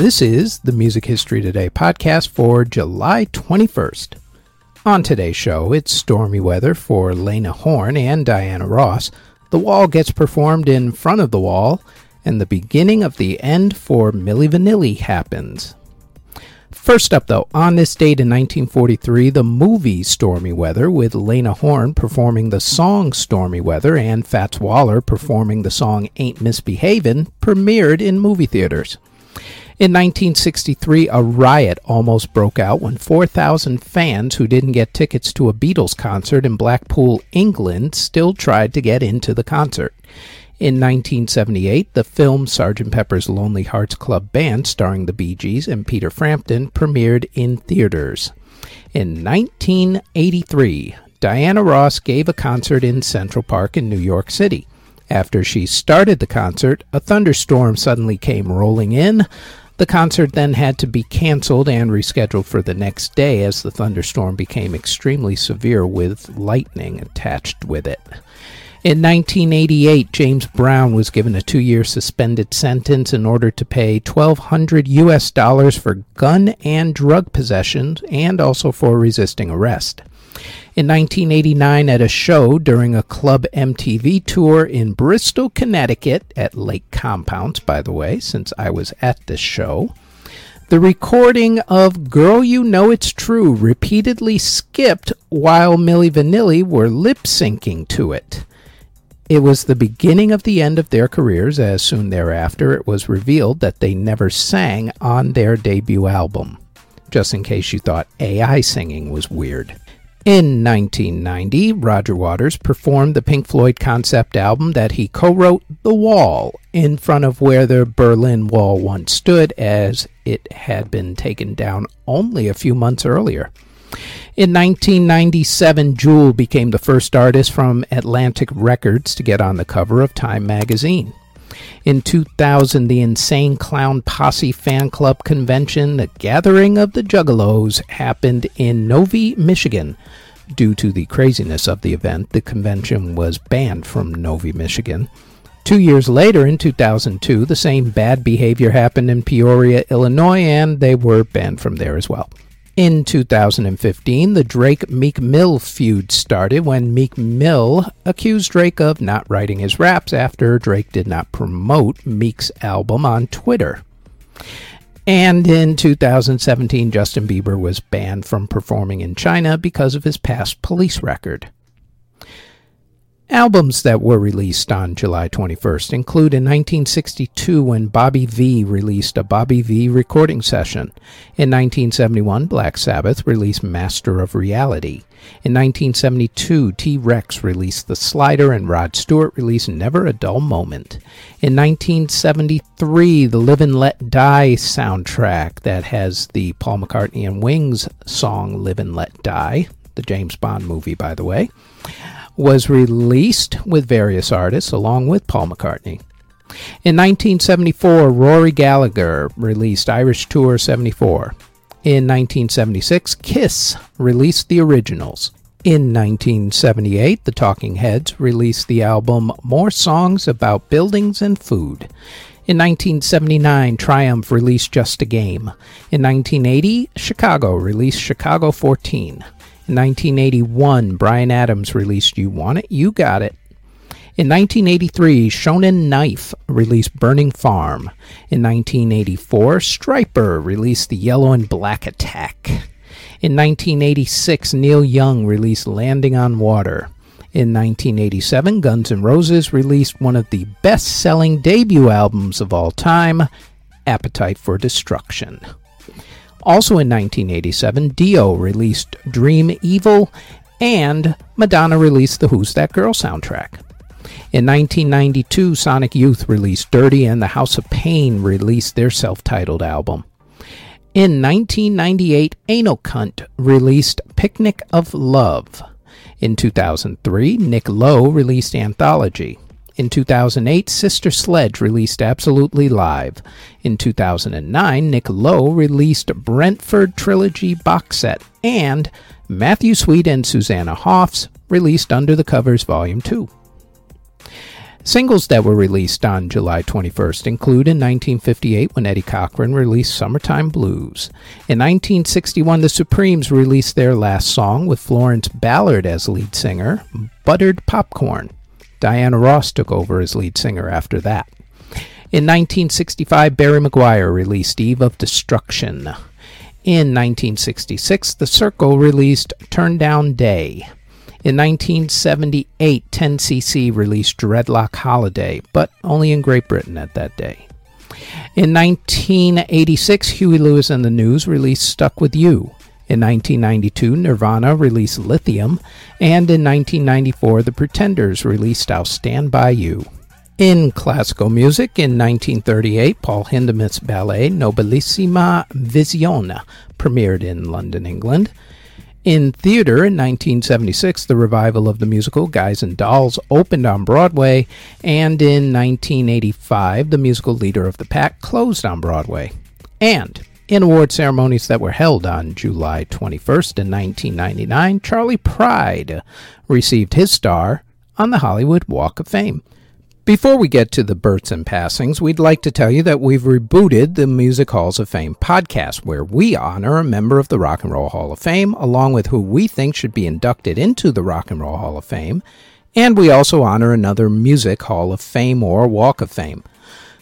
This is the Music History Today podcast for July 21st. On today's show, it's stormy weather for Lena Horne and Diana Ross. The Wall gets performed in front of the wall, and the beginning of the end for Milli Vanilli happens. First up, though, on this date in 1943, the movie Stormy Weather, with Lena Horne performing the song Stormy Weather and Fats Waller performing the song Ain't Misbehavin', premiered in movie theaters. In 1963, a riot almost broke out when 4,000 fans who didn't get tickets to a Beatles concert in Blackpool, England, still tried to get into the concert. In 1978, the film Sgt. Pepper's Lonely Hearts Club Band, starring the Bee Gees and Peter Frampton, premiered in theaters. In 1983, Diana Ross gave a concert in Central Park in New York City. After she started the concert, a thunderstorm suddenly came rolling in. The concert then had to be canceled and rescheduled for the next day as the thunderstorm became extremely severe with lightning attached with it. In 1988, James Brown was given a two year suspended sentence in order to pay 1200 US dollars for gun and drug possession and also for resisting arrest. In 1989, at a show during a Club MTV tour in Bristol, Connecticut, at Lake Compounce, by the way, since I was at this show, the recording of Girl You Know It's True repeatedly skipped while Milli Vanilli were lip syncing to it. It was the beginning of the end of their careers, as soon thereafter it was revealed that they never sang on their debut album. Just in case you thought AI singing was weird. In 1990, Roger Waters performed the Pink Floyd concept album that he co wrote, The Wall, in front of where the Berlin Wall once stood, as it had been taken down only a few months earlier. In 1997, Jewel became the first artist from Atlantic Records to get on the cover of Time magazine. In 2000, the Insane Clown Posse fan club convention, the Gathering of the Juggalos, happened in Novi, Michigan. Due to the craziness of the event, the convention was banned from Novi, Michigan. Two years later, in 2002, the same bad behavior happened in Peoria, Illinois, and they were banned from there as well. In 2015, the Drake Meek Mill feud started when Meek Mill accused Drake of not writing his raps after Drake did not promote Meek's album on Twitter. And in 2017, Justin Bieber was banned from performing in China because of his past police record. Albums that were released on July 21st include in 1962 when Bobby Vee released a Bobby Vee recording session. In 1971, Black Sabbath released Master of Reality. In 1972, T Rex released The Slider and Rod Stewart released Never a Dull Moment. In 1973, the Live and Let Die soundtrack that has the Paul McCartney and Wings song Live and Let Die, the James Bond movie, by the way was released with various artists along with Paul McCartney. In 1974, Rory Gallagher released Irish Tour 74. In 1976, Kiss released the originals. In 1978, the Talking Heads released the album More Songs About Buildings and Food. In 1979, Triumph released Just a Game. In 1980, Chicago released Chicago 14. 1981, Bryan Adams released You Want It, You Got It. In 1983, Shonen Knife released Burning Farm. In 1984, Stryper released The Yellow and Black Attack. In 1986, Neil Young released Landing on Water. In 1987, Guns N' Roses released one of the best selling debut albums of all time, Appetite for Destruction. Also in 1987, Dio released Dream Evil, and Madonna released the Who's That Girl soundtrack. In 1992, Sonic Youth released Dirty, and the House of Pain released their self titled album. In 1998, Anal Cunt released Picnic of Love. In 2003, Nick Lowe released Anthology. In 2008, Sister Sledge released Absolutely Live. In 2009, Nick Lowe released Brentford Trilogy box set, and Matthew Sweet and Susanna Hoffs released Under the Covers Volume 2. Singles that were released on July 21st include in 1958 when Eddie Cochran released Summertime Blues. In 1961, the Supremes released their last song with Florence Ballard as lead singer, Buttered Popcorn. Diana Ross took over as lead singer after that. In 1965, Barry McGuire released Eve of Destruction. In 1966, The Cyrkle released Turn Down Day. In 1978, 10cc released Dreadlock Holiday, but only in Great Britain at that day. In 1986, Huey Lewis and the News released Stuck With You. In 1992, Nirvana released Lithium, and in 1994, The Pretenders released I'll Stand By You. In classical music, in 1938, Paul Hindemith's ballet Nobilissima Visione premiered in London, England. In theater in 1976, the revival of the musical Guys and Dolls opened on Broadway, and in 1985, the musical Leader of the Pack closed on Broadway. And in award ceremonies that were held on July 21st in 1999, Charley Pride received his star on the Hollywood Walk of Fame. Before we get to the births and passings, we'd like to tell you that we've rebooted the Music Halls of Fame podcast, where we honor a member of the Rock and Roll Hall of Fame, along with who we think should be inducted into the Rock and Roll Hall of Fame, and we also honor another Music Hall of Fame or Walk of Fame.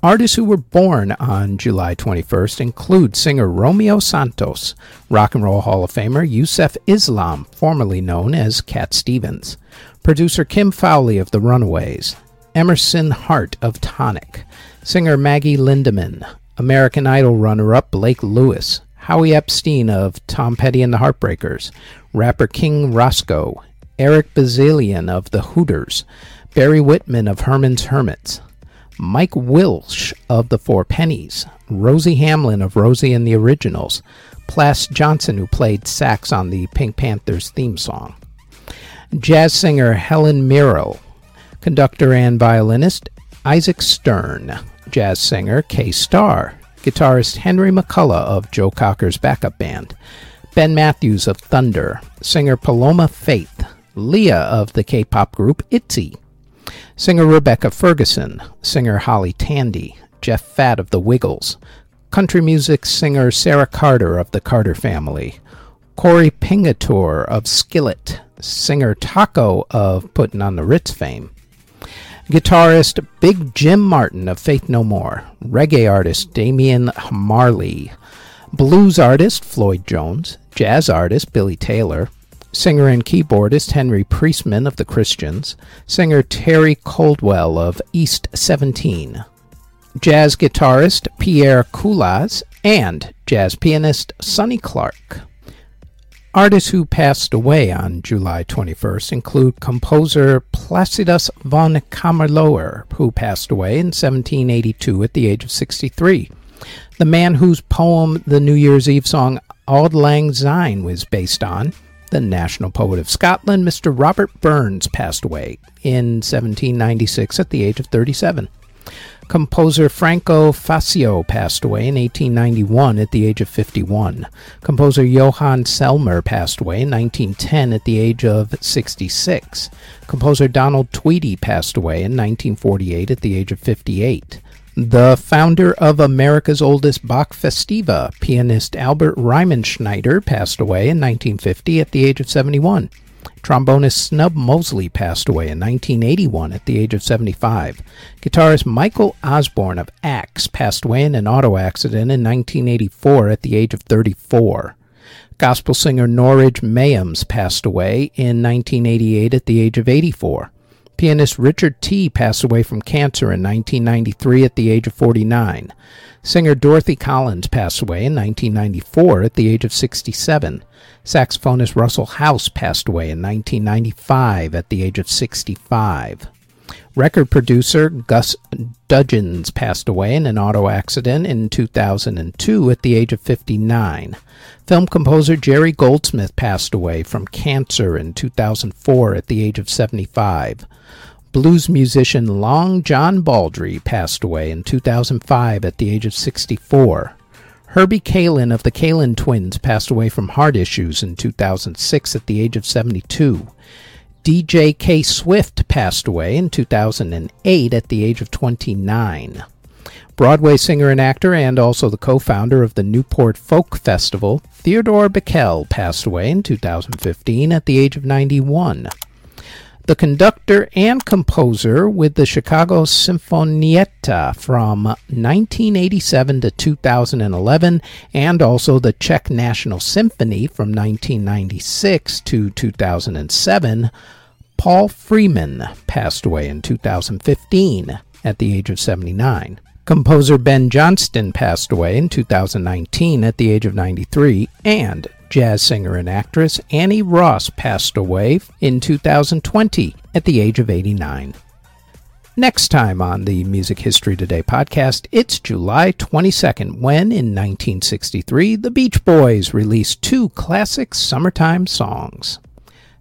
Artists who were born on July 21st include singer Romeo Santos, Rock and Roll Hall of Famer Yusuf Islam, formerly known as Cat Stevens, producer Kim Fowley of The Runaways, Emerson Hart of Tonic, singer Maggie Lindemann, American Idol runner up Blake Lewis, Howie Epstein of Tom Petty and the Heartbreakers, rapper King Roscoe, Eric Bazilian of The Hooters, Barry Whitwam of Herman's Hermits, Mike Wilsh of the Four Pennies, Rosie Hamlin of Rosie and the Originals, Plas Johnson, who played sax on the Pink Panthers theme song, jazz singer Helen Merrill, conductor and violinist Isaac Stern, jazz singer Kay Starr, guitarist Henry McCullough of Joe Cocker's backup band, Ben Matthews of Thunder, singer Paloma Faith, Lia of the K pop group ITZY, Singer Rebecca Ferguson, singer Holly Tandy, Jeff Fatt of the Wiggles, country music singer Sarah Carter of the Carter Family, Korey Pingitore of Skillet, singer Taco of Putting on the Ritz fame, guitarist Big Jim Martin of Faith No More, reggae artist Damian Marley, blues artist Floyd Jones, jazz artist Billy Taylor, singer and keyboardist Henry Priestman of the Christians, singer Terry Coldwell of East 17, jazz guitarist Pierre Cullaz, and jazz pianist Sonny Clark. Artists who passed away on July 21st include composer Placidus von Camerloher, who passed away in 1782 at the age of 63. The man whose poem the New Year's Eve song Auld Lang Syne was based on, the national poet of Scotland, Mr. Robert Burns, passed away in 1796 at the age of 37. Composer Franco Faccio passed away in 1891 at the age of 51. Composer Johann Selmer passed away in 1910 at the age of 66. Composer Donald Tweedy passed away in 1948 at the age of 58. The founder of America's oldest Bach Festiva, pianist Albert Riemenschneider, passed away in 1950 at the age of 71. Trombonist Snub Mosley passed away in 1981 at the age of 75. Guitarist Michael Osborne of Axe passed away in an auto accident in 1984 at the age of 34. Gospel singer Norridge Mayhams passed away in 1988 at the age of 84. Pianist Richard Tee passed away from cancer in 1993 at the age of 49. Singer Dorothy Collins passed away in 1994 at the age of 67. Saxophonist Russell House passed away in 1995 at the age of 65. Record producer Gus Dudgeons passed away in an auto accident in 2002 at the age of 59. Film composer Jerry Goldsmith passed away from cancer in 2004 at the age of 75. Blues musician Long John Baldry passed away in 2005 at the age of 64. Herbie Kalin of the Kalin Twins passed away from heart issues in 2006 at the age of 72. DJ K. Swift passed away in 2008 at the age of 29. Broadway singer and actor, and also the co founder of the Newport Folk Festival, Theodore Bikel passed away in 2015 at the age of 91 the conductor and composer with the Chicago Sinfonietta from 1987 to 2011, and also the Czech National Symphony from 1996 to 2007. Paul Freeman passed away in 2015 at the age of 79. Composer Ben Johnston passed away in 2019 at the age of 93, and Jazz singer and actress Annie Ross passed away in 2020 at the age of 89. Next time on the Music History Today podcast, it's July 22nd when, in 1963, the Beach Boys released two classic summertime songs.